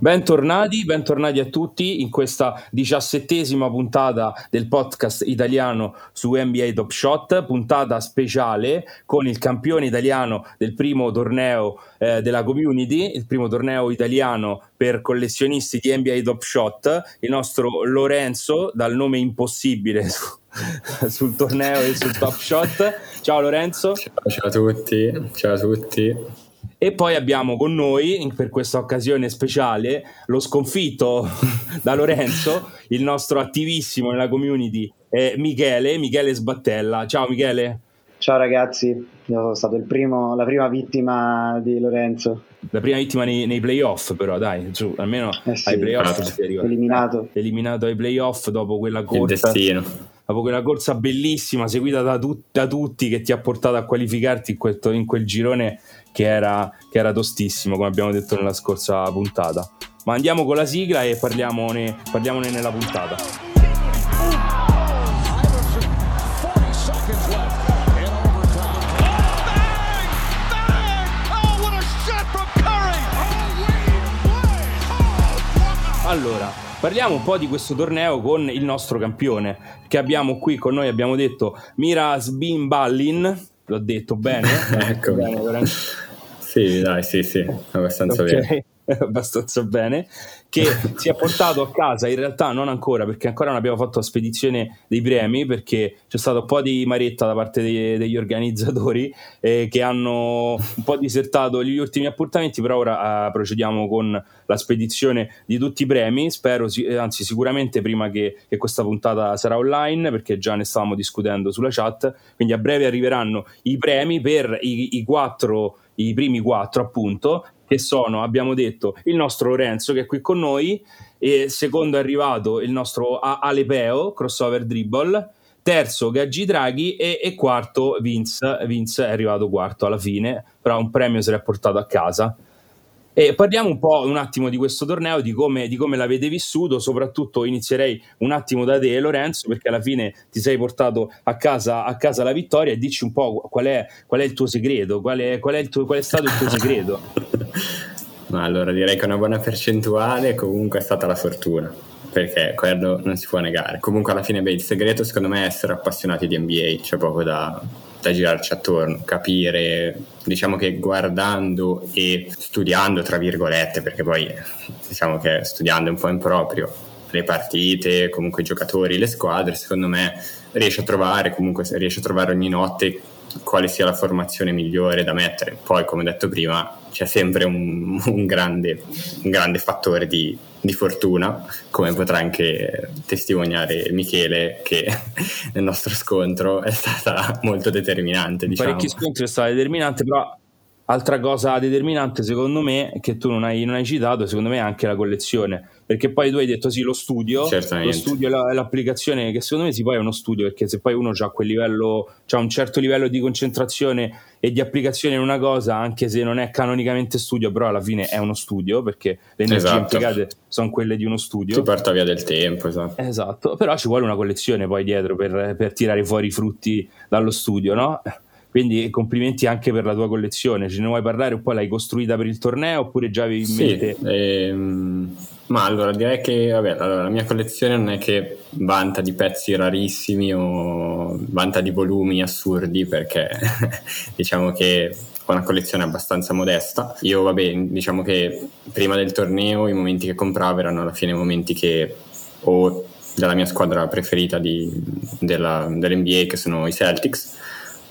Bentornati, bentornati a tutti in questa diciassettesima puntata del podcast italiano su NBA Top Shot, puntata speciale con il campione italiano del primo torneo eh, della community, il primo torneo italiano per collezionisti di NBA Top Shot, il nostro Lorenzo, dal nome impossibile su, sul torneo e sul Top Shot. Ciao Lorenzo. Ciao, ciao a tutti, ciao a tutti. E poi abbiamo con noi, per questa occasione speciale, lo sconfitto da Lorenzo, il nostro attivissimo nella community, eh, Michele, Michele Sbattella. Ciao Michele. Ciao ragazzi, io sono stato primo, la prima vittima di Lorenzo. La prima vittima nei, nei playoff, però dai, giù, almeno eh sì, ai playoff Eliminato. Eliminato ai playoff dopo quella corsa. Il destino dopo quella corsa bellissima seguita da, tu- da, tutti che ti ha portato a qualificarti in quel, in quel girone che era, che era, tostissimo, come abbiamo detto nella scorsa puntata. Ma andiamo con la sigla e parliamone, parliamone nella puntata. Allora, parliamo un po' di questo torneo con il nostro campione che abbiamo qui con noi, abbiamo detto Miras Bin Ballin, l'ho detto bene? ecco. Bene, sì, dai, sì, sì, abbastanza okay. bene. abbastanza bene, che si è portato a casa, in realtà non ancora, perché ancora non abbiamo fatto la spedizione dei premi, perché c'è stato un po' di maretta da parte dei, degli organizzatori eh, che hanno un po' disertato gli ultimi appuntamenti, però ora eh, procediamo con la spedizione di tutti i premi, spero, anzi sicuramente prima che, che questa puntata sarà online, perché già ne stavamo discutendo sulla chat, quindi a breve arriveranno i premi per i, i quattro i primi quattro appunto che sono, abbiamo detto, il nostro Lorenzo che è qui con noi, e secondo è arrivato il nostro Alepeo, crossover dribble, terzo Gaggi Draghi e, e quarto Vince, Vince è arrivato quarto alla fine, però un premio se l'è portato a casa. E parliamo un po' un attimo di questo torneo, di come, di come, l'avete vissuto, soprattutto inizierei un attimo da te Lorenzo, perché alla fine ti sei portato a casa, a casa la vittoria e dici un po' qual è, qual è il tuo segreto, qual è, qual, è tuo, qual è, stato il tuo segreto. Ma allora direi che una buona percentuale comunque è stata la fortuna, perché quello non si può negare. Comunque alla fine beh, il segreto secondo me è essere appassionati di NBA, c'è poco da, da girarci attorno, capire, diciamo che guardando e studiando, tra virgolette, perché poi diciamo che studiando un po' in proprio le partite, comunque i giocatori, le squadre, secondo me riesce a trovare, comunque riesce a trovare ogni notte quale sia la formazione migliore da mettere. Poi, come detto prima, c'è sempre un, un, grande, un grande, fattore di, di, fortuna, come potrà anche testimoniare Michele, che nel nostro scontro è stata molto determinante. Diciamo. Parecchi scontri è stata determinante, però Altra cosa determinante, secondo me, che tu non hai, non hai, citato, secondo me è anche la collezione. Perché poi tu hai detto sì, lo studio, Certamente. lo studio è l'applicazione, che secondo me si poi è uno studio, perché se poi uno ha quel livello, ha un certo livello di concentrazione e di applicazione in una cosa, anche se non è canonicamente studio, però alla fine è uno studio, perché le energie esatto. impiegate sono quelle di uno studio. Ti porta via del tempo, esatto. Esatto, però ci vuole una collezione poi dietro per, per tirare fuori i frutti dallo studio, no? Quindi complimenti anche per la tua collezione. Ce ne vuoi parlare un po'? L'hai costruita per il torneo oppure già avevi in sì, mente? Ehm, ma allora direi che vabbè, allora, la mia collezione non è che vanta di pezzi rarissimi o vanta di volumi assurdi perché diciamo che ho una collezione abbastanza modesta. Io vabbè, diciamo che prima del torneo i momenti che compravo erano alla fine momenti che o della mia squadra preferita di, della, dell'NBA che sono i Celtics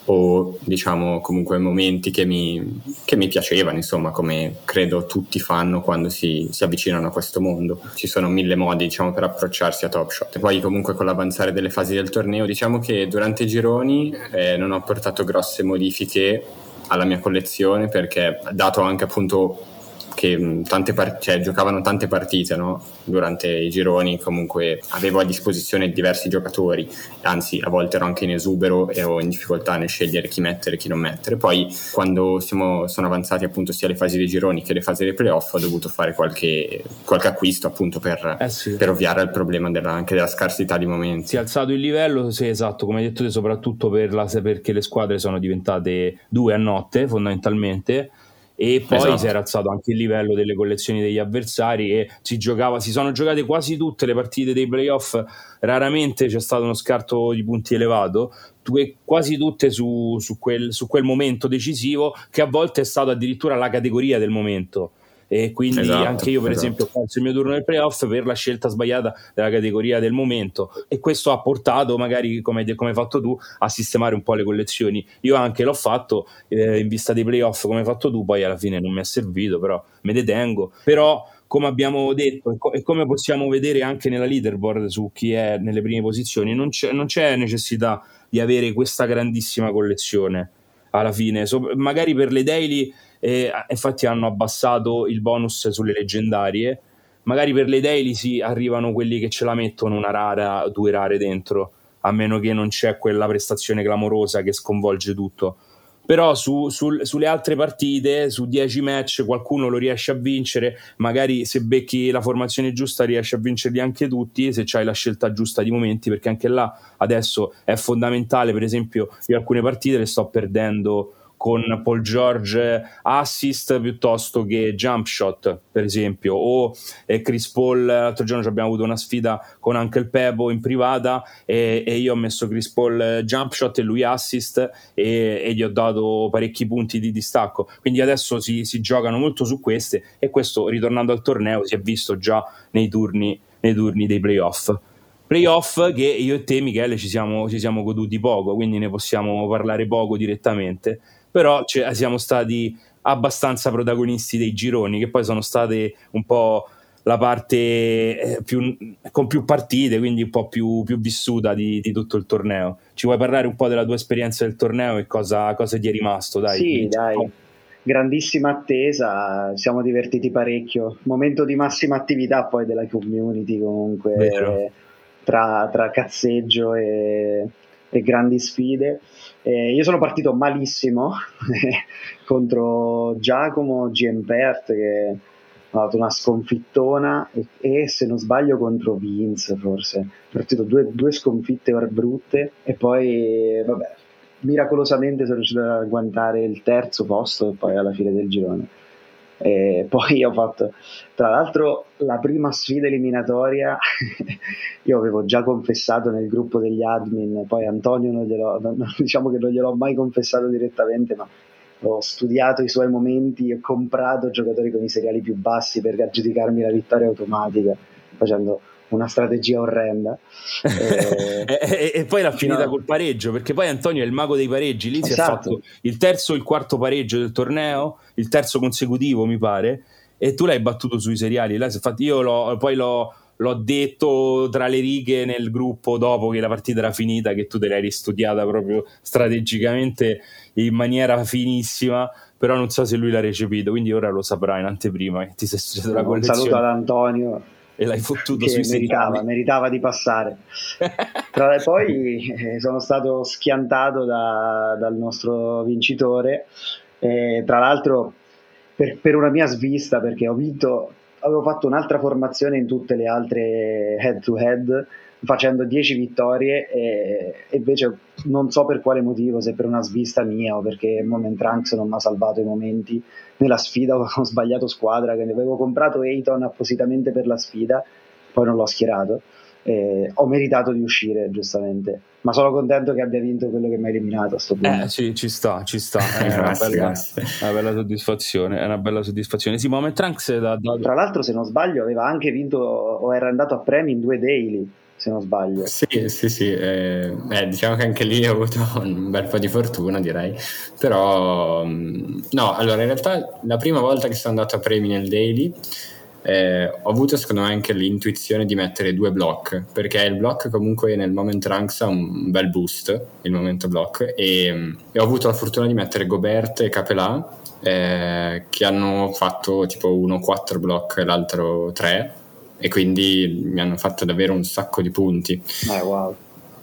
o diciamo comunque momenti che mi, che mi piacevano, insomma, come credo tutti fanno quando si, si, avvicinano a questo mondo. Ci sono mille modi, diciamo, per approcciarsi a Top Shot. Poi comunque con l'avanzare delle fasi del torneo, diciamo che durante i gironi eh, non ho portato grosse modifiche alla mia collezione perché dato anche appunto che tante part- cioè, giocavano tante partite no? durante i gironi, comunque avevo a disposizione diversi giocatori, anzi a volte ero anche in esubero e ero in difficoltà nel scegliere chi mettere e chi non mettere. Poi quando siamo, sono avanzati appunto sia le fasi dei gironi che le fasi dei playoff ho dovuto fare qualche, qualche acquisto appunto per, eh sì. per, ovviare al problema della, anche della scarsità di momenti. Si è alzato il livello, sì esatto, come hai detto te, soprattutto per la, perché le squadre sono diventate due a notte fondamentalmente e poi esatto. si era alzato anche il livello delle collezioni degli avversari e si giocava, si sono giocate quasi tutte le partite dei playoff, raramente c'è stato uno scarto di punti elevato, quasi tutte su, su, quel, su quel momento decisivo che a volte è stato addirittura la categoria del momento e quindi esatto, anche io per esatto. esempio ho perso il mio turno nel playoff per la scelta sbagliata della categoria del momento. E questo ha portato magari come, come hai fatto tu a sistemare un po' le collezioni. Io anche l'ho fatto eh, in vista dei playoff come hai fatto tu poi alla fine non mi è servito però me detengo però come abbiamo detto e, co- come possiamo vedere anche nella leaderboard su chi è nelle prime posizioni non c'è, non c'è necessità di avere questa grandissima collezione alla fine. So, magari per le daily e infatti hanno abbassato il bonus sulle leggendarie. Magari per le daily si arrivano quelli che ce la mettono una rara, due rare dentro, a meno che non c'è quella prestazione clamorosa che sconvolge tutto. Però su, su, sulle altre partite, su 10 match, qualcuno lo riesce a vincere. Magari se becchi la formazione giusta, riesci a vincerli anche tutti. Se c'hai la scelta giusta di momenti, perché anche là adesso è fondamentale. Per esempio, io alcune partite le sto perdendo con Paul George assist piuttosto che jump shot, per esempio, o eh, Chris Paul. L'altro giorno abbiamo avuto una sfida con Uncle Pebo in privata e, e, io ho messo Chris Paul eh, jump shot e lui assist e, e gli ho dato parecchi punti di distacco. Quindi adesso si, si giocano molto su queste e questo, ritornando al torneo, si è visto già nei turni, nei turni dei playoff playoff che io e te Michele ci siamo, ci siamo, goduti poco quindi ne possiamo parlare poco direttamente però cioè, siamo stati abbastanza protagonisti dei gironi, che poi sono state un po' la parte eh, più, con più partite, quindi un po' più, più vissuta di, di, tutto il torneo. Ci vuoi parlare un po' della tua esperienza del torneo e cosa, cosa ti è rimasto? Dai, sì, dai. Grandissima attesa, siamo divertiti parecchio. Momento di massima attività poi della community comunque, tra, tra cazzeggio e, e grandi sfide. Eh, io sono partito malissimo contro Giacomo Giempert che ha dato una sconfittona e, e, se non sbaglio contro Vince forse. Partito due, due sconfitte brutte e poi vabbè, miracolosamente sono riuscito ad agguantare il terzo posto e poi alla fine del girone. E poi ho fatto, tra l'altro, la prima sfida eliminatoria. io avevo già confessato nel gruppo degli admin, poi Antonio non glielo, non, diciamo che non gliel'ho mai confessato direttamente, ma ho studiato i suoi momenti e comprato giocatori con i seriali più bassi per aggiudicarmi la vittoria automatica, facendo una strategia orrenda. e, e, e, poi l'ha finita no. col pareggio, perché poi Antonio è il mago dei pareggi, lì esatto. si è esatto. fatto il terzo e il quarto pareggio del torneo, il terzo consecutivo mi pare, e tu l'hai battuto sui seriali, là, fatto, io l'ho, poi l'ho, l'ho, detto tra le righe nel gruppo dopo che la partita era finita, che tu te l'hai ristudiata proprio strategicamente in maniera finissima però non so se lui l'ha recepito, quindi ora lo saprà in anteprima che ti sei studiato la collezione. Un saluto ad Antonio e l'hai fottuto sui meritava, meritava di passare. Tra, poi eh, sono stato schiantato da, dal nostro vincitore, eh, tra l'altro per, per, una mia svista perché ho vinto, avevo fatto un'altra formazione in tutte le altre head to head facendo 10 vittorie e, e, invece non so per quale motivo, se per una svista mia o perché Moment Trunks non mi ha salvato i momenti nella sfida, ho sbagliato squadra, che ne avevo comprato Eiton appositamente per la sfida, poi non l'ho schierato. Eh, ho meritato di uscire giustamente. Ma sono contento che abbia vinto quello che mi ha eliminato a sto punto. eh sì ci sta ci sta. È una, bella, una bella soddisfazione è una bella soddisfazione. Sì Moment Trunks da, da... tra l'altro se non sbaglio aveva anche vinto o era andato a premi in due daily se non sbaglio. Sì, sì, sì, eh, eh, diciamo che anche lì ho avuto un bel po' di fortuna, direi. Però, mm, no, allora, in realtà la prima volta che sono andato a premi nel daily eh, ho avuto secondo me anche l'intuizione di mettere due block, perché il block comunque nel moment ranks ha un bel boost, il momento block, e, mm, e ho avuto la fortuna di mettere Gobert e Capelà, eh, che hanno fatto tipo uno 4 block e l'altro 3 e quindi mi hanno fatto davvero un sacco di punti. Eh, wow.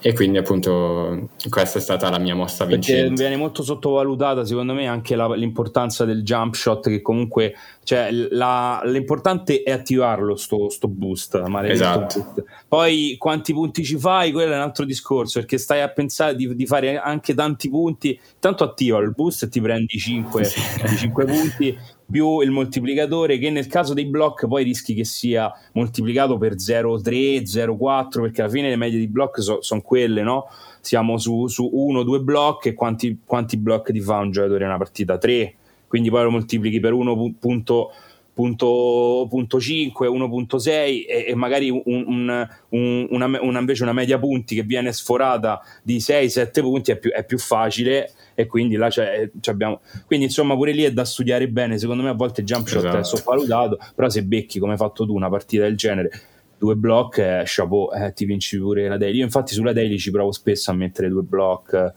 E quindi appunto questa è stata la mia mossa vincente. Perché viene molto sottovalutata secondo me anche la, l'importanza del jump shot che comunque cioè, la, l'importante è attivarlo sto, sto boost, esatto. boost. Poi quanti punti ci fai, quello è un altro discorso, perché stai a pensare di, di fare anche tanti punti, tanto attivalo il boost e ti prendi 5, sì. 5 punti più il moltiplicatore che nel caso dei block poi rischi che sia moltiplicato per 0,3, 0,4 perché alla fine le medie di block so, sono quelle, no? Siamo su, su 1, 2 block e quanti, quanti block ti fa un giocatore in una partita? 3 quindi poi lo moltiplichi per 1.5, 1.6 e, e, magari un, un, un, una, una, invece una media punti che viene sforata di 6-7 punti è più, è più, facile e quindi là c'è, c'è abbiamo... quindi insomma pure lì è da studiare bene secondo me a volte jump shot esatto. è sottovalutato però se becchi come hai fatto tu una partita del genere due block eh, chapeau eh, ti vinci pure la daily io infatti sulla daily ci provo spesso a mettere due block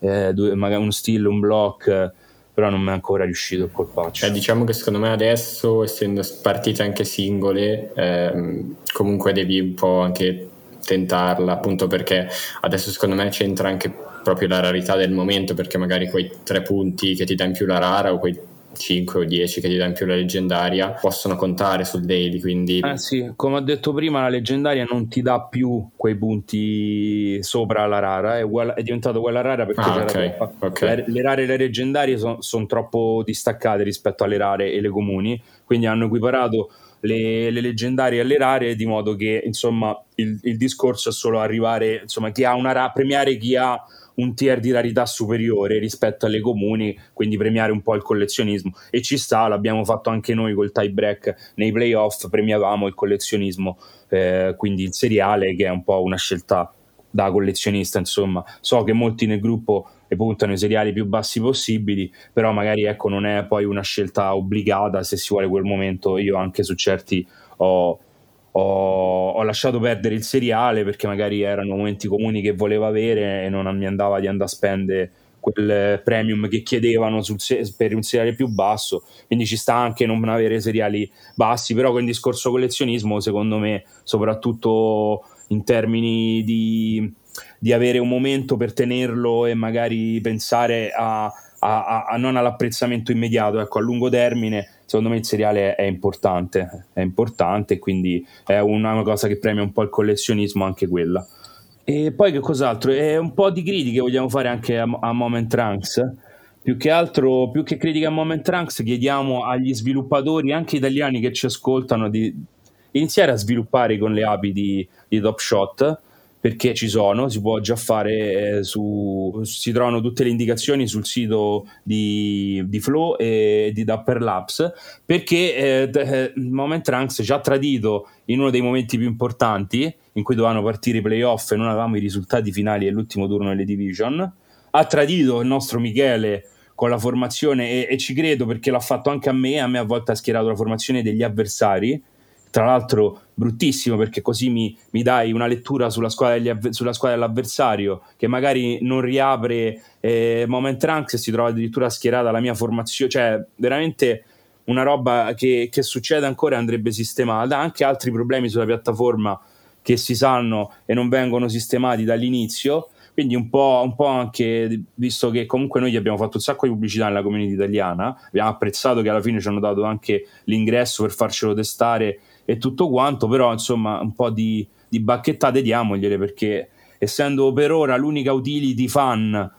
eh, due, magari un steal un block però non mi è ancora riuscito il colpaccio. Eh, diciamo che secondo me adesso, essendo partite anche singole, ehm, comunque devi un po' anche tentarla, appunto perché adesso secondo me c'entra anche proprio la rarità del momento, perché magari quei tre punti che ti dà in più la rara o quei 5 o 10 che ti dà in più la leggendaria possono contare sul daily quindi eh sì come ho detto prima la leggendaria non ti dà più quei punti sopra la rara è, uguale, è diventato quella rara perché ah, okay, okay. Le, le, rare e le leggendarie sono son troppo distaccate rispetto alle rare e le comuni quindi hanno equiparato le, le, leggendarie alle rare di modo che insomma il, il discorso è solo arrivare insomma chi ha una rara premiare chi ha un tier di rarità superiore rispetto alle comuni, quindi premiare un po' il collezionismo. E ci sta, l'abbiamo fatto anche noi col tie break nei playoff, premiavamo il collezionismo, eh, quindi il seriale che è un po' una scelta da collezionista, insomma. So che molti nel gruppo e puntano i seriali più bassi possibili, però magari ecco non è poi una scelta obbligata se si vuole quel momento. Io anche su certi ho ho, ho, lasciato perdere il seriale perché magari erano momenti comuni che volevo avere e non mi andava di andare a spendere quel premium che chiedevano sul, per un seriale più basso. Quindi ci sta anche non avere seriali bassi però con il discorso collezionismo secondo me soprattutto in termini di, di avere un momento per tenerlo e magari pensare a, a, a, non all'apprezzamento immediato ecco a lungo termine secondo me il seriale è importante, è importante, quindi è una cosa che premia un po' il collezionismo anche quella. E poi che cos'altro? È un po' di critiche vogliamo fare anche a, a Moment Trunks. Più che altro, più che critiche a Moment Trunks, chiediamo agli sviluppatori, anche italiani che ci ascoltano, di iniziare a sviluppare con le api di, di Top Shot perché ci sono, si può già fare eh, su, si trovano tutte le indicazioni sul sito di, di Flow e di Dapper Labs, perché eh, eh Moment Trunks ci ha tradito in uno dei momenti più importanti in cui dovevano partire i playoff e non avevamo i risultati finali dell'ultimo turno delle division, ha tradito il nostro Michele con la formazione e, e ci credo perché l'ha fatto anche a me, a me a volte ha schierato la formazione degli avversari. Tra l'altro bruttissimo perché così mi, mi dai una lettura sulla squadra, sulla squadra, dell'avversario che magari non riapre eh, Moment Trunks e si trova addirittura schierata la mia formazione, cioè veramente una roba che, che succede ancora andrebbe sistemata, anche altri problemi sulla piattaforma che si sanno e non vengono sistemati dall'inizio. Quindi un po', un po', anche visto che comunque noi abbiamo fatto un sacco di pubblicità nella community italiana abbiamo apprezzato che alla fine ci hanno dato anche l'ingresso per farcelo testare e tutto quanto, però insomma un po' di, di bacchettate diamogliele perché essendo per ora l'unica utility fan,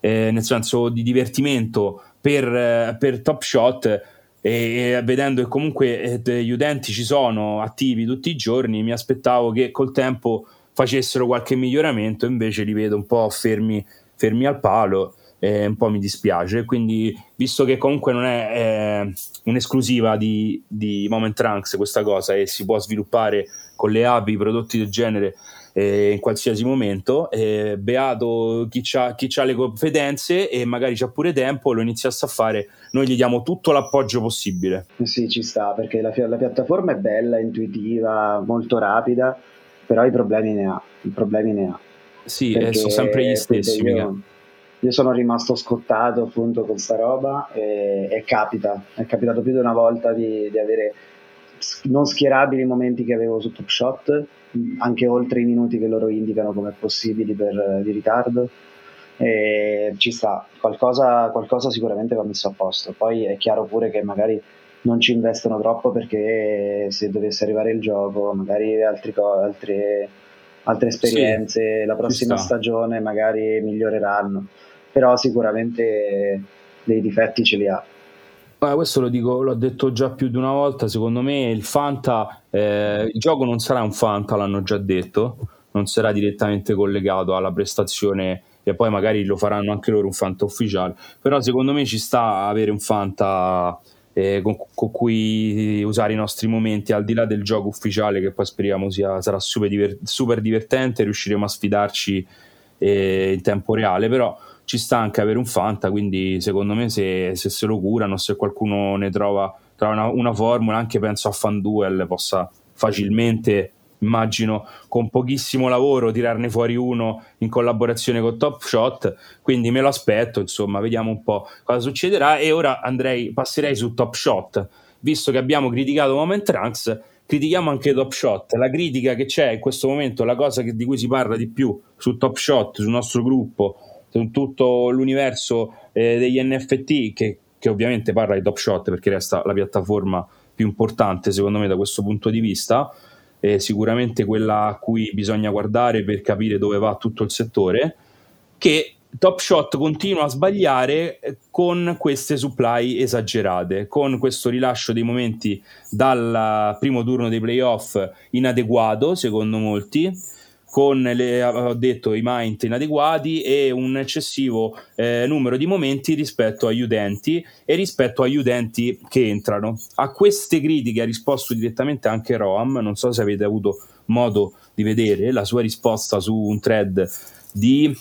eh, nel senso di divertimento per, eh, per Top Shot, e, vedendo che comunque eh, gli utenti ci sono attivi tutti i giorni, mi aspettavo che col tempo facessero qualche miglioramento, invece li vedo un po' fermi, fermi al palo eh, un po' mi dispiace. Quindi, visto che comunque non è eh, un'esclusiva di, di Moment Trunks questa cosa e si può sviluppare con le api prodotti del genere eh, in qualsiasi momento, eh, beato chi ha le competenze e magari c'ha pure tempo, lo iniziasse a fare, noi gli diamo tutto l'appoggio possibile. Sì, ci sta, perché la, la piattaforma è bella, intuitiva, molto rapida, però i problemi ne ha. I problemi ne ha. Sì, sono sempre gli stessi. Io, io sono rimasto scottato appunto con sta roba e, e capita, è capitato più di una volta di, di, avere non schierabili momenti che avevo su Top Shot, anche oltre i minuti che loro indicano come possibili per, di ritardo. E ci sta, qualcosa, qualcosa sicuramente va messo a posto. Poi è chiaro pure che magari non ci investono troppo perché se dovesse arrivare il gioco, magari altri, altre, altre esperienze, sì, la prossima stagione magari miglioreranno, però sicuramente dei difetti ce li ha. Ma questo lo dico, l'ho detto già più di una volta, secondo me il Fanta, eh, il gioco non sarà un Fanta, l'hanno già detto, non sarà direttamente collegato alla prestazione e poi magari lo faranno anche loro un Fanta ufficiale, però secondo me ci sta avere un Fanta eh, con, con, cui usare i nostri momenti al di là del gioco ufficiale che poi speriamo sia, sarà super, diver- super divertente, riusciremo a sfidarci eh, in tempo reale, però ci sta anche avere un Fanta, quindi secondo me se, se se lo curano, se qualcuno ne trova, trova una, una formula, anche penso a FanDuel possa facilmente immagino con pochissimo lavoro tirarne fuori uno in collaborazione con Top Shot. Quindi me lo aspetto insomma vediamo un po' cosa succederà. E ora andrei passerei su Top Shot. Visto che abbiamo criticato Moment Ranks critichiamo anche Top Shot. La critica che c'è in questo momento la cosa che, di cui si parla di più su Top Shot sul nostro gruppo tutto l'universo eh, degli NFT che, che ovviamente parla di Top Shot perché resta la piattaforma più importante secondo me da questo punto di vista. Eh, sicuramente quella a cui bisogna guardare per capire dove va tutto il settore, che Top Shot continua a sbagliare con queste supply esagerate, con questo rilascio dei momenti dal primo turno dei playoff inadeguato, secondo molti, con le, ho detto, i mind inadeguati e un eccessivo eh, numero di momenti rispetto agli utenti e rispetto agli utenti che entrano. A queste critiche ha risposto direttamente anche Roam, non so se avete avuto modo di vedere la sua risposta su un thread di,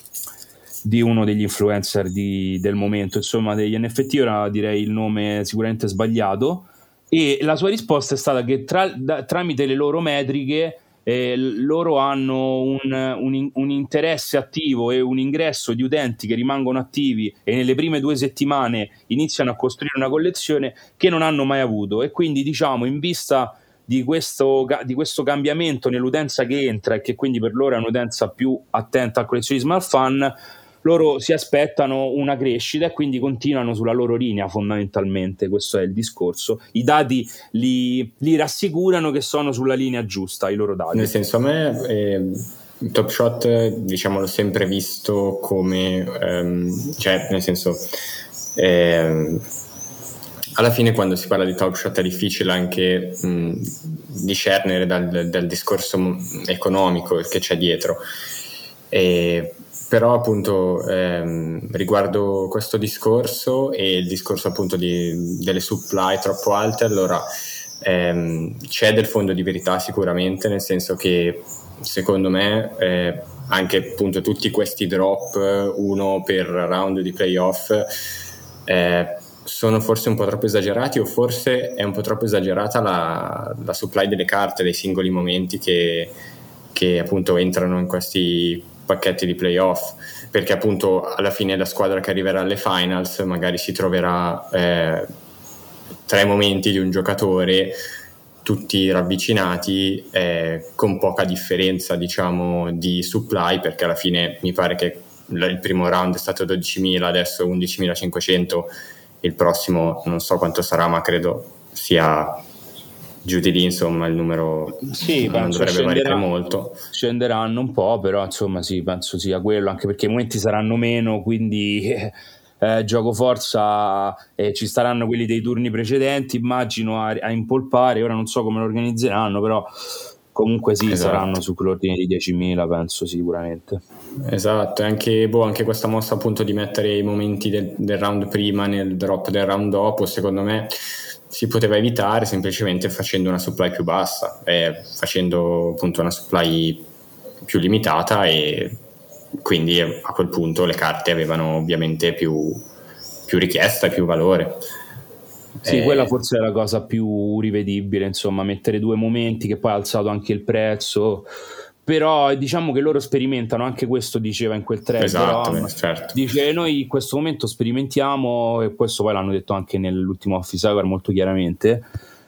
di uno degli influencer di, del momento, insomma degli NFT, ora direi il nome sicuramente sbagliato, e la sua risposta è stata che tra, da, tramite le loro metriche eh, loro hanno un, un, un, interesse attivo e un ingresso di utenti che rimangono attivi e nelle prime due settimane iniziano a costruire una collezione che non hanno mai avuto. E quindi diciamo in vista di questo, di questo cambiamento nell'utenza che entra e che quindi per loro è un'utenza più attenta al collezionismo al fan loro si aspettano una crescita e quindi continuano sulla loro linea fondamentalmente, questo è il discorso. I dati li, li rassicurano che sono sulla linea giusta, i loro dati. Nel senso a me... Eh... Top Shot, diciamo, l'ho sempre visto come, ehm, cioè, nel senso, ehm, alla fine quando si parla di Top Shot è difficile anche mh, discernere dal, dal, discorso economico che c'è dietro. E però appunto ehm, riguardo questo discorso e il discorso appunto di, delle supply troppo alte, allora ehm, c'è del fondo di verità sicuramente, nel senso che secondo me eh, anche appunto tutti questi drop, uno per round di playoff, eh, sono forse un po' troppo esagerati o forse è un po' troppo esagerata la, la supply delle carte, dei singoli momenti che, che appunto entrano in questi pacchetti di playoff, perché appunto alla fine la squadra che arriverà alle finals magari si troverà eh, tre momenti di un giocatore tutti ravvicinati eh, con poca differenza diciamo di supply perché alla fine mi pare che il primo round è stato 12.000 adesso 11.500 il prossimo non so quanto sarà ma credo sia giù di lì insomma il numero sì, non dovrebbe variare molto scenderanno un po' però insomma sì penso sia quello anche perché i momenti saranno meno quindi eh, eh, gioco forza eh, ci saranno quelli dei turni precedenti immagino a, a, impolpare ora non so come lo organizzeranno però comunque sì esatto. saranno su quell'ordine di 10.000 penso sicuramente esatto e anche, boh, anche questa mossa appunto di mettere i momenti del, del round prima nel drop del round dopo secondo me si poteva evitare semplicemente facendo una supply più bassa, eh, facendo appunto una supply più limitata e quindi a quel punto le carte avevano ovviamente più, più richiesta e più valore. Sì, eh, quella forse è la cosa più rivedibile, insomma, mettere due momenti che poi ha alzato anche il prezzo però diciamo che loro sperimentano anche questo diceva in quel thread esatto, però, certo. dice noi in questo momento sperimentiamo e questo poi l'hanno detto anche nell'ultimo Office Hour molto chiaramente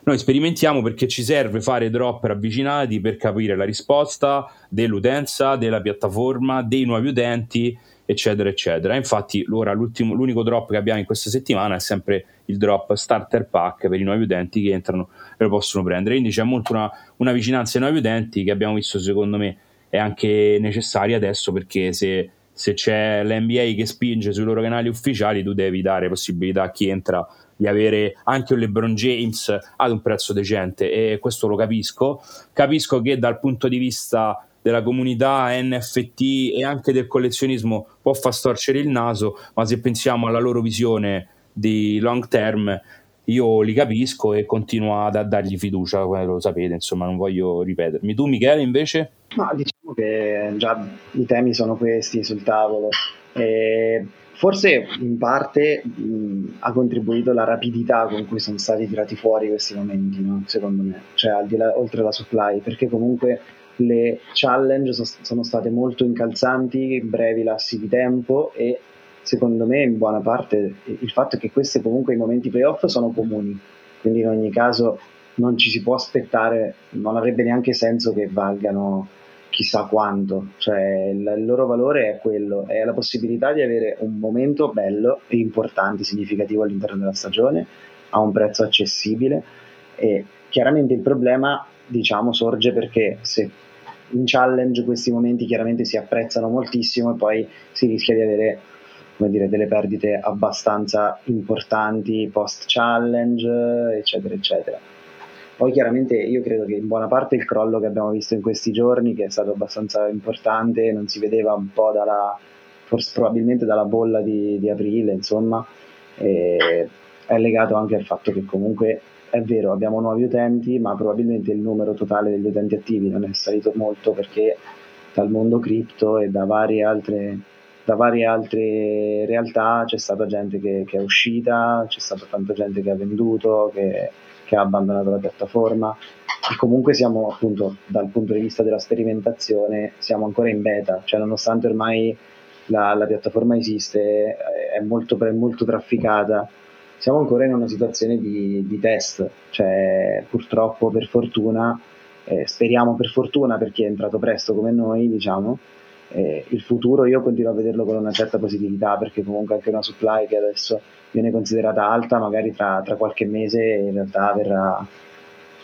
noi sperimentiamo perché ci serve fare drop ravvicinati per capire la risposta dell'utenza, della piattaforma, dei nuovi utenti eccetera, eccetera. Infatti, ora l'unico drop che abbiamo in questa settimana è sempre il drop starter pack per i nuovi utenti che entrano e lo possono prendere. Quindi c'è molto una, una vicinanza ai nuovi utenti che abbiamo visto, secondo me, è anche necessaria adesso perché se, se c'è l'NBA che spinge sui loro canali ufficiali, tu devi dare possibilità a chi entra di avere anche un LeBron James ad un prezzo decente e questo lo capisco. Capisco che dal punto di vista della comunità NFT e anche del collezionismo può far storcere il naso, ma se pensiamo alla loro visione di long term, io li capisco e continuo a dargli fiducia, lo sapete, insomma, non voglio ripetermi. Tu, Michele, invece? Ma diciamo che già i temi sono questi sul tavolo. E forse in parte mh, ha contribuito la rapidità con cui sono stati tirati fuori questi momenti, no? secondo me, cioè al di là, oltre la supply, perché comunque le challenge sono state molto incalzanti, brevi lassi di tempo e secondo me in buona parte il fatto è che questi comunque i momenti playoff sono comuni, quindi in ogni caso non ci si può aspettare, non avrebbe neanche senso che valgano chissà quanto, cioè il, loro valore è quello, è la possibilità di avere un momento bello e importante, significativo all'interno della stagione a un prezzo accessibile. E chiaramente il problema diciamo sorge perché se in challenge questi momenti chiaramente si apprezzano moltissimo e poi si rischia di avere dire, delle perdite abbastanza importanti post challenge eccetera eccetera. Poi chiaramente io credo che in buona parte il crollo che abbiamo visto in questi giorni che è stato abbastanza importante non si vedeva un po' dalla forse probabilmente dalla bolla di, di aprile insomma è legato anche al fatto che comunque è vero, abbiamo nuovi utenti, ma probabilmente il numero totale degli utenti attivi non è salito molto perché dal mondo cripto e da varie altre, da varie altre realtà c'è stata gente che, che, è uscita, c'è stata tanta gente che ha venduto, che, che ha abbandonato la piattaforma. E comunque siamo appunto dal punto di vista della sperimentazione siamo ancora in beta, cioè nonostante ormai la, la piattaforma esiste, è molto, è molto trafficata siamo ancora in una situazione di, di test, cioè purtroppo per fortuna, eh, speriamo per fortuna per chi è entrato presto come noi, diciamo, eh, il futuro io continuo a vederlo con una certa positività perché comunque anche una supply che adesso viene considerata alta, magari tra, tra qualche mese in realtà verrà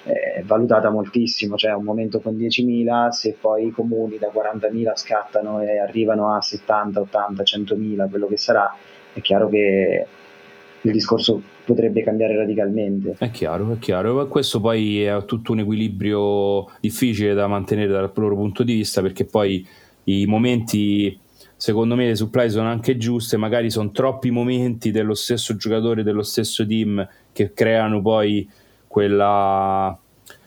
eh, valutata moltissimo, cioè un momento con 10.000, se poi i comuni da 40.000 scattano e arrivano a 70, 80, 100.000, quello che sarà, è chiaro che il discorso potrebbe cambiare radicalmente. È chiaro, è chiaro. Questo poi è tutto un equilibrio difficile da mantenere dal loro punto di vista perché poi i momenti secondo me le supply sono anche giuste, magari sono troppi momenti dello stesso giocatore, dello stesso team che creano poi quella,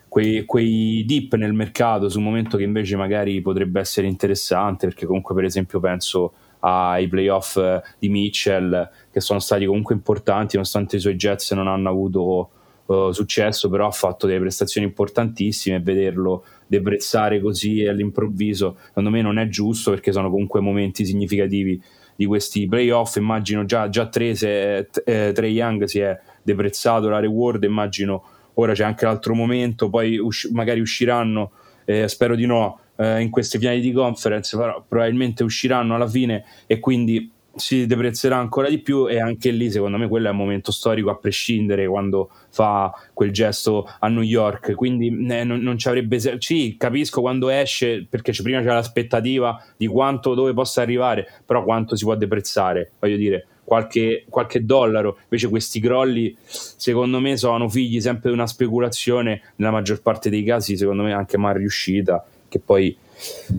quei, quei, dip nel mercato su un momento che invece magari potrebbe essere interessante perché comunque per esempio penso ai playoff di Mitchell che sono stati comunque importanti nonostante i suoi Jets non hanno avuto uh, successo però ha fatto delle prestazioni importantissime vederlo deprezzare così all'improvviso secondo me non è giusto perché sono comunque momenti significativi di questi playoff. Immagino già, già tre, se, eh, Young si è deprezzato la reward immagino ora c'è anche l'altro momento poi usci- magari usciranno eh, spero di no eh, in queste finali di conference, però probabilmente usciranno alla fine e quindi si deprezzerà ancora di più e anche lì secondo me quello è un momento storico a prescindere quando fa quel gesto a New York. Quindi eh, non, non, ci avrebbe sì capisco quando esce perché prima c'è l'aspettativa di quanto dove possa arrivare però quanto si può deprezzare voglio dire qualche, qualche dollaro. Invece questi crolli secondo me sono figli sempre di una speculazione nella maggior parte dei casi secondo me anche mal riuscita che poi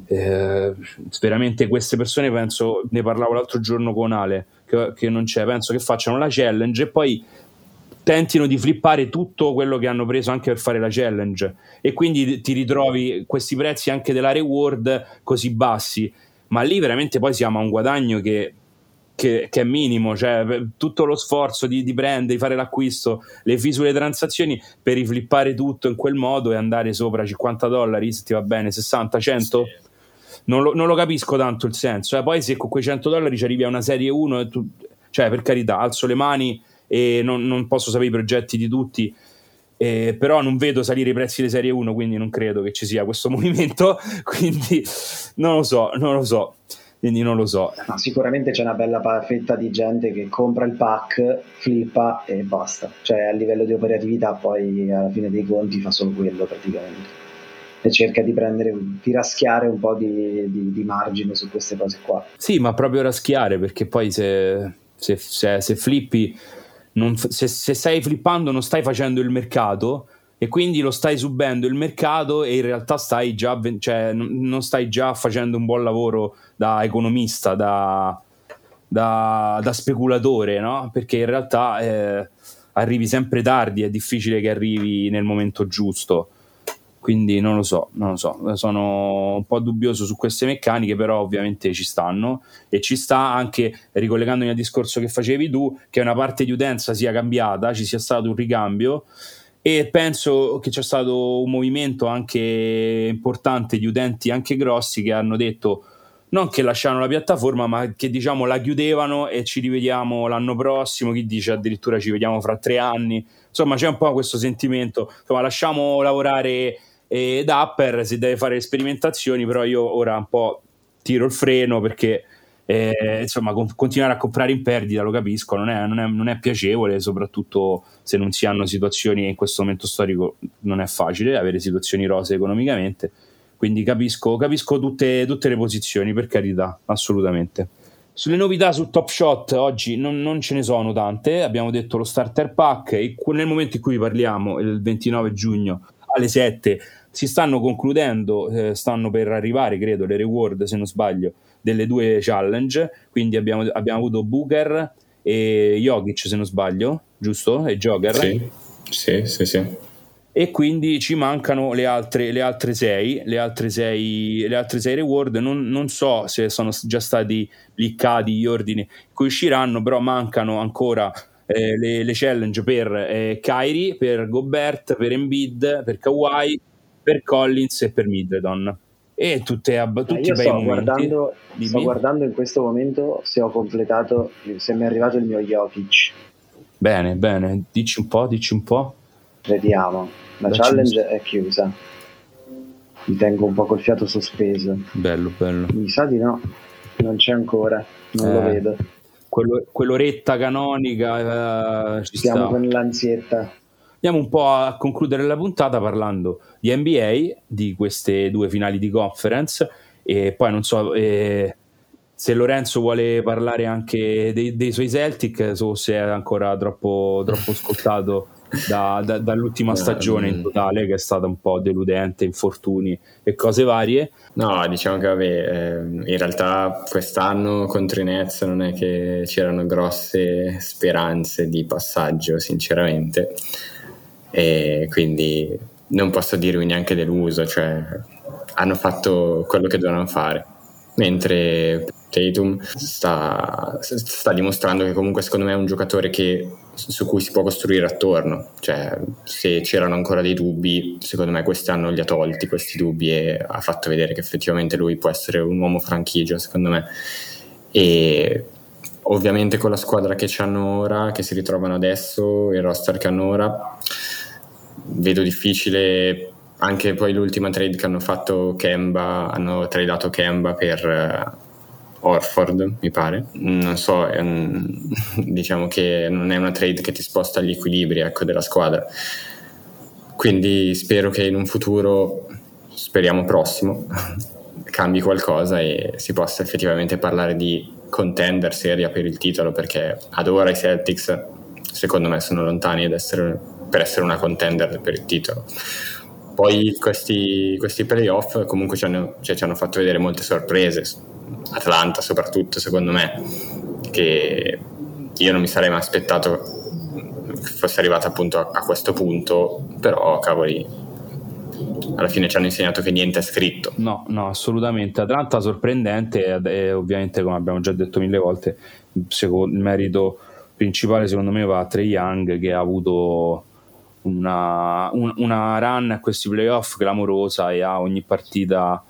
eh, veramente queste persone penso, ne parlavo l'altro giorno con Ale, che, che non c'è, penso che facciano la challenge e poi tentino di flippare tutto quello che hanno preso anche per fare la challenge. E quindi ti ritrovi questi prezzi anche della reward così bassi. Ma lì veramente poi siamo a un guadagno che che, che, è minimo, cioè tutto lo sforzo di, di prendere, di fare l'acquisto, le fee sulle transazioni per riflippare tutto in quel modo e andare sopra 50 dollari, se ti va bene, 60, 100. Sì. Non, lo, non lo, capisco tanto il senso. Eh. Poi se con quei 100 dollari ci arrivi a una serie 1, tu, cioè per carità, alzo le mani e non, non posso sapere i progetti di tutti. Eh, però non vedo salire i prezzi di serie 1, quindi non credo che ci sia questo movimento. Quindi non lo so, non lo so. Quindi non lo so. No, sicuramente c'è una bella fetta di gente che compra il pack, flippa e basta. Cioè a livello di operatività poi alla fine dei conti fa solo quello praticamente. E cerca di prendere, di raschiare un po' di, di, di margine su queste cose qua. Sì, ma proprio raschiare perché poi se, se, se, se flippi, non, se, se stai flippando non stai facendo il mercato e quindi lo stai subendo il mercato e in realtà stai già, cioè, non stai già facendo un buon lavoro da economista, da, da, da speculatore, no? perché in realtà eh, arrivi sempre tardi, è difficile che arrivi nel momento giusto. Quindi non lo so, non lo so, sono un po' dubbioso su queste meccaniche, però ovviamente ci stanno e ci sta anche, ricollegandomi al discorso che facevi tu, che una parte di utenza sia cambiata, ci sia stato un ricambio e penso che c'è stato un movimento anche importante di utenti anche grossi che hanno detto non che lasciano la piattaforma ma che diciamo la chiudevano e ci rivediamo l'anno prossimo chi dice addirittura ci vediamo fra tre anni. Insomma c'è un po' questo sentimento. Insomma lasciamo lavorare eh, Dapper se deve fare sperimentazioni però io ora un po' tiro il freno perché eh, insomma, con, continuare a comprare in perdita lo capisco, non è, non, è, non è, piacevole, soprattutto se non si hanno situazioni in questo momento storico non è facile avere situazioni rose economicamente. Quindi capisco, capisco tutte, tutte le posizioni, per carità, assolutamente. Sulle novità su Top Shot oggi non, non, ce ne sono tante, abbiamo detto lo starter pack e nel momento in cui parliamo, il 29 giugno alle 7, si stanno concludendo, eh, stanno per arrivare, credo, le reward se non sbaglio, delle due challenge, quindi abbiamo, abbiamo avuto Booker e Jokic se non sbaglio, giusto? E Joker. Sì, sì, sì. sì. E quindi ci mancano le altre, le altre sei, le altre sei, le altre sei reward. Non, non so se sono già stati liccati gli ordini che usciranno, però mancano ancora eh, le, le, challenge per eh, Kyrie, per Gobert, per Embiid, per Kawhi, per Collins e per Middleton e tutte ab- tutti io sto guardando, sto guardando in questo momento se ho completato se mi è arrivato il mio Jokic. Bene bene. Dici un po' dici un po' vediamo. La Dacci challenge è chiusa. Mi tengo un po' col fiato sospeso. Bello bello. Mi sa di no. Non c'è ancora. Non eh, lo vedo. quello, quell'oretta canonica eh, ci siamo sta. con l'ansietta Andiamo un po' a concludere la puntata parlando di NBA, di queste due finali di conference e poi non so eh, se Lorenzo vuole parlare anche dei, dei suoi Celtic o se è ancora troppo, troppo scottato da, da, dall'ultima stagione in totale che è stata un po' deludente, infortuni e cose varie. No, diciamo che vabbè, eh, in realtà quest'anno contro i Nets non è che c'erano grosse speranze di passaggio, sinceramente e quindi non posso dirvi neanche deluso, cioè hanno fatto quello che dovevano fare. Mentre Tatum sta, sta, dimostrando che comunque secondo me è un giocatore che, su cui si può costruire attorno, cioè se c'erano ancora dei dubbi, secondo me quest'anno li ha tolti questi dubbi e ha fatto vedere che effettivamente lui può essere un uomo franchigia, secondo me. E ovviamente con la squadra che hanno ora, che si ritrovano adesso, il roster che hanno ora, vedo difficile anche poi l'ultima trade che hanno fatto Kemba, hanno tradato Kemba per uh, Orford, mi pare. Non so, un, diciamo che non è una trade che ti sposta gli equilibri ecco, della squadra. Quindi spero che in un futuro, speriamo prossimo, cambi qualcosa e si possa effettivamente parlare di contender seria per il titolo perché ad ora i Celtics secondo me sono lontani ad essere per essere una contender per il titolo. Poi questi, questi playoff comunque ci hanno, cioè, ci hanno fatto vedere molte sorprese, Atlanta soprattutto secondo me, che io non mi sarei mai aspettato fosse arrivata appunto a, a questo punto, però cavoli, alla fine ci hanno insegnato che niente è scritto. No, no, assolutamente. Atlanta sorprendente e ovviamente, come abbiamo già detto mille volte, il merito principale secondo me va a Trey Young che ha avuto una, un, una run a questi playoff clamorosa e a ogni partita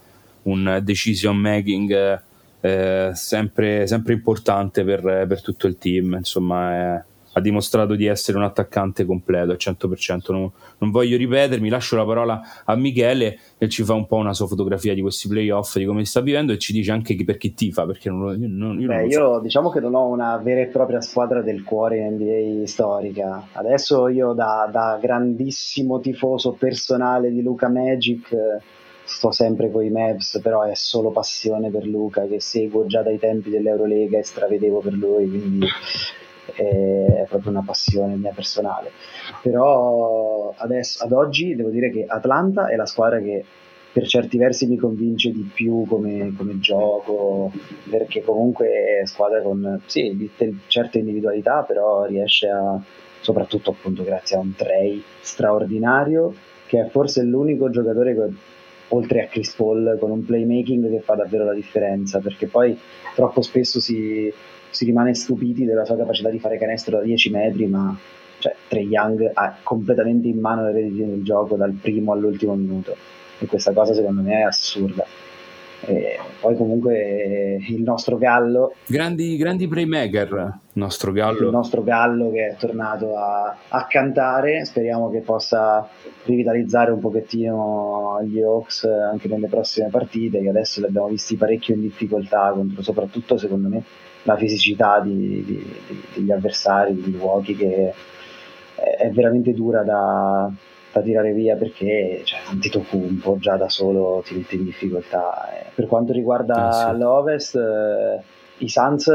un decision making eh, sempre, sempre, importante per, per, tutto il team. Insomma, è, ha dimostrato di essere un attaccante completo al 100%. Non, non, voglio ripetermi, lascio la parola a Michele che ci fa un po' una sua fotografia di questi playoff, di come sta vivendo e ci dice anche chi, per chi tifa, perché non, io, non, io, Beh, non io so. diciamo che non ho una vera e propria squadra del cuore in NBA storica. Adesso io da, da grandissimo tifoso personale di Luca Magic sto sempre con i Mavs, però è solo passione per Luca che seguo già dai tempi dell'Eurolega e stravedevo per lui, quindi è proprio una passione mia personale. Però adesso, ad oggi devo dire che Atlanta è la squadra che per certi versi mi convince di più come, come gioco, perché comunque è squadra con sì, certe individualità, però riesce a, soprattutto appunto grazie a un Trey straordinario, che è forse l'unico giocatore che oltre a Chris Paul con un playmaking che fa davvero la differenza, perché poi troppo spesso si, si rimane stupiti della sua capacità di fare canestro da 10 metri, ma cioè, Trey Young ha completamente in mano le redini del gioco dal primo all'ultimo minuto. E questa cosa secondo me è assurda. E poi comunque il nostro Gallo grandi, grandi playmaker. Il nostro Gallo. Il nostro Gallo che è tornato a, a cantare. Speriamo che possa rivitalizzare un pochettino gli Hawks anche nelle prossime partite che adesso li abbiamo visti parecchio in difficoltà contro soprattutto secondo me la fisicità di, di, di, degli avversari di Milwaukee che è, è veramente dura da, da, tirare via perché cioè, Antetokounmpo già da solo ti mette in difficoltà per quanto riguarda eh sì. l'Ovest eh, i Suns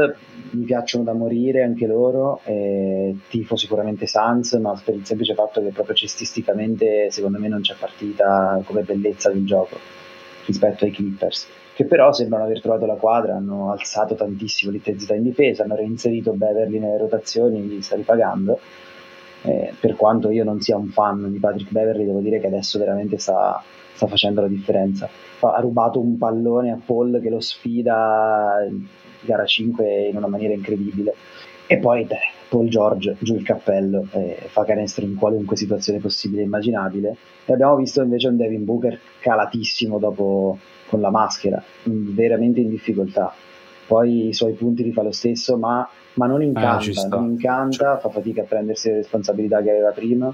mi piacciono da morire anche loro, eh, tifo sicuramente Suns, ma per il semplice fatto che proprio cestisticamente secondo me non c'è partita come bellezza del gioco rispetto ai Clippers, che però sembrano aver trovato la quadra, hanno alzato tantissimo l'intensità in difesa, hanno reinserito Beverly nelle rotazioni, li sta ripagando. Eh, per quanto io non sia un fan di Patrick Beverly, devo dire che adesso veramente sta, sta facendo la differenza. Ha rubato un pallone a Paul che lo sfida gara 5 in una maniera incredibile. E poi beh, Paul George giù il cappello, eh, fa canestro in qualunque situazione possibile e immaginabile. E abbiamo visto invece un Devin Booker calatissimo dopo con la maschera, veramente in difficoltà. Poi i suoi punti li fa lo stesso, ma, ma non incanta, ah, non incanta, fa fatica a prendersi le responsabilità che aveva prima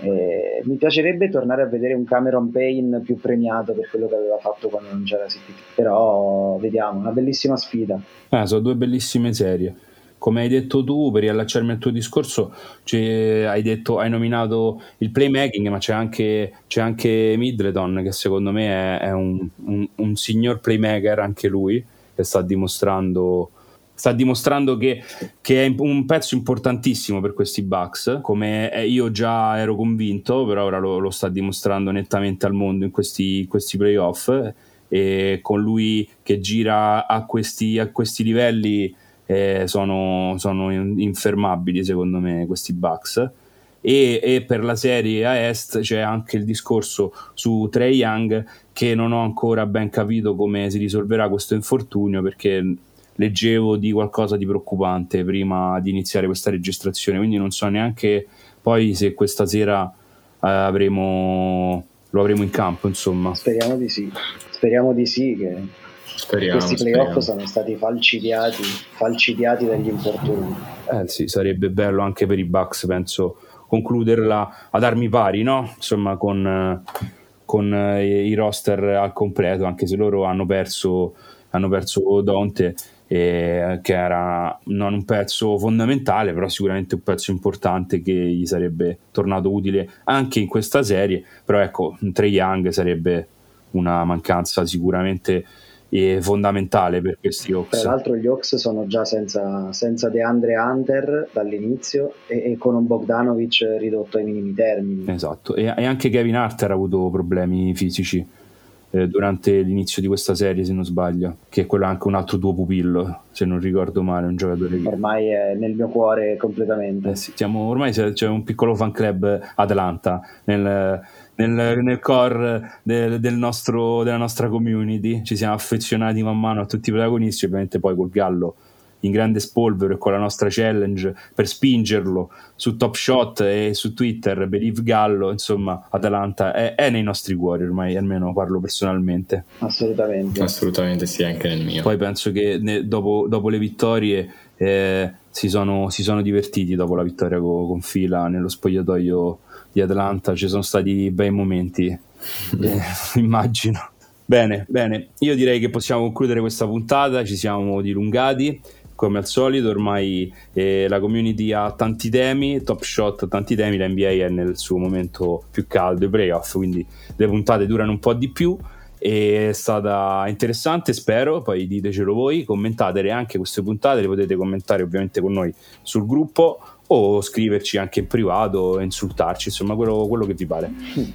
eh, mi piacerebbe tornare a vedere un Cameron Payne più premiato per quello che aveva fatto quando non c'era CPT, però vediamo, una bellissima sfida. Ah, sono due bellissime serie. Come hai detto tu, per riallacciarmi al tuo discorso, hai, detto, hai nominato il playmaking, ma c'è anche, c'è anche Middleton, che secondo me è, è un, un, un signor playmaker, anche lui, che sta dimostrando sta dimostrando che, che, è un pezzo importantissimo per questi Bucks, come io già ero convinto, però ora lo, lo sta dimostrando nettamente al mondo in questi, questi playoff e con lui che gira a questi, a questi livelli eh, sono, sono, infermabili secondo me questi Bucks. E, e, per la serie a est c'è anche il discorso su Trey Young che non ho ancora ben capito come si risolverà questo infortunio perché leggevo di qualcosa di preoccupante prima di iniziare questa registrazione, quindi non so neanche poi se questa sera eh, avremo, lo avremo in campo, insomma. Speriamo di sì, speriamo di sì che speriamo, questi playoff sono stati falcidiati, falcidiati dagli infortuni. Eh sì, sarebbe bello anche per i Bucks, penso, concluderla ad armi pari, no? Insomma, con, con eh, i roster al completo, anche se loro hanno perso, hanno perso Dante eh, che era non un pezzo fondamentale, però sicuramente un pezzo importante che gli sarebbe tornato utile anche in questa serie. Però ecco, un Trey Young sarebbe una mancanza sicuramente eh, fondamentale per questi Hawks. Tra l'altro gli Hawks sono già senza, senza DeAndre Hunter dall'inizio e, e, con un Bogdanovic ridotto ai minimi termini. Esatto, e, e anche Kevin Hunter ha avuto problemi fisici eh, durante l'inizio di questa serie, se non sbaglio, che è quello anche un altro tuo pupillo, se non ricordo male, un giocatore che... Ormai è nel mio cuore completamente. Eh sì, siamo, ormai c'è, un piccolo fan club Atlanta nel, nel, nel core del, del nostro, della nostra community, ci siamo affezionati man mano a tutti i protagonisti, ovviamente poi col Gallo in grande spolvero e con la nostra challenge per spingerlo su Top Shot e su Twitter, Believe Gallo, insomma, Atalanta è, è nei nostri cuori ormai, almeno parlo personalmente. Assolutamente. Assolutamente sì, anche nel mio. Poi penso che ne, dopo, dopo, le vittorie eh, si, sono, si, sono, divertiti dopo la vittoria con, con Fila nello spogliatoio di Atlanta, ci sono stati bei momenti, eh, immagino. Bene, bene, io direi che possiamo concludere questa puntata, ci siamo dilungati come al solito ormai eh, la community ha tanti temi, Top Shot ha tanti temi, la NBA è nel suo momento più caldo, i playoff, quindi le puntate durano un po' di più. È stata interessante spero poi ditecelo voi commentate anche queste puntate le potete commentare ovviamente con noi sul gruppo o scriverci anche in privato, insultarci, insomma quello, quello, che vi pare.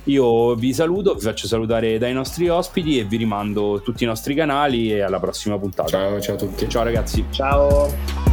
Io vi saluto, vi faccio salutare dai nostri ospiti e vi rimando tutti i nostri canali e alla prossima puntata. Ciao, ciao a tutti. Ciao ragazzi. Ciao.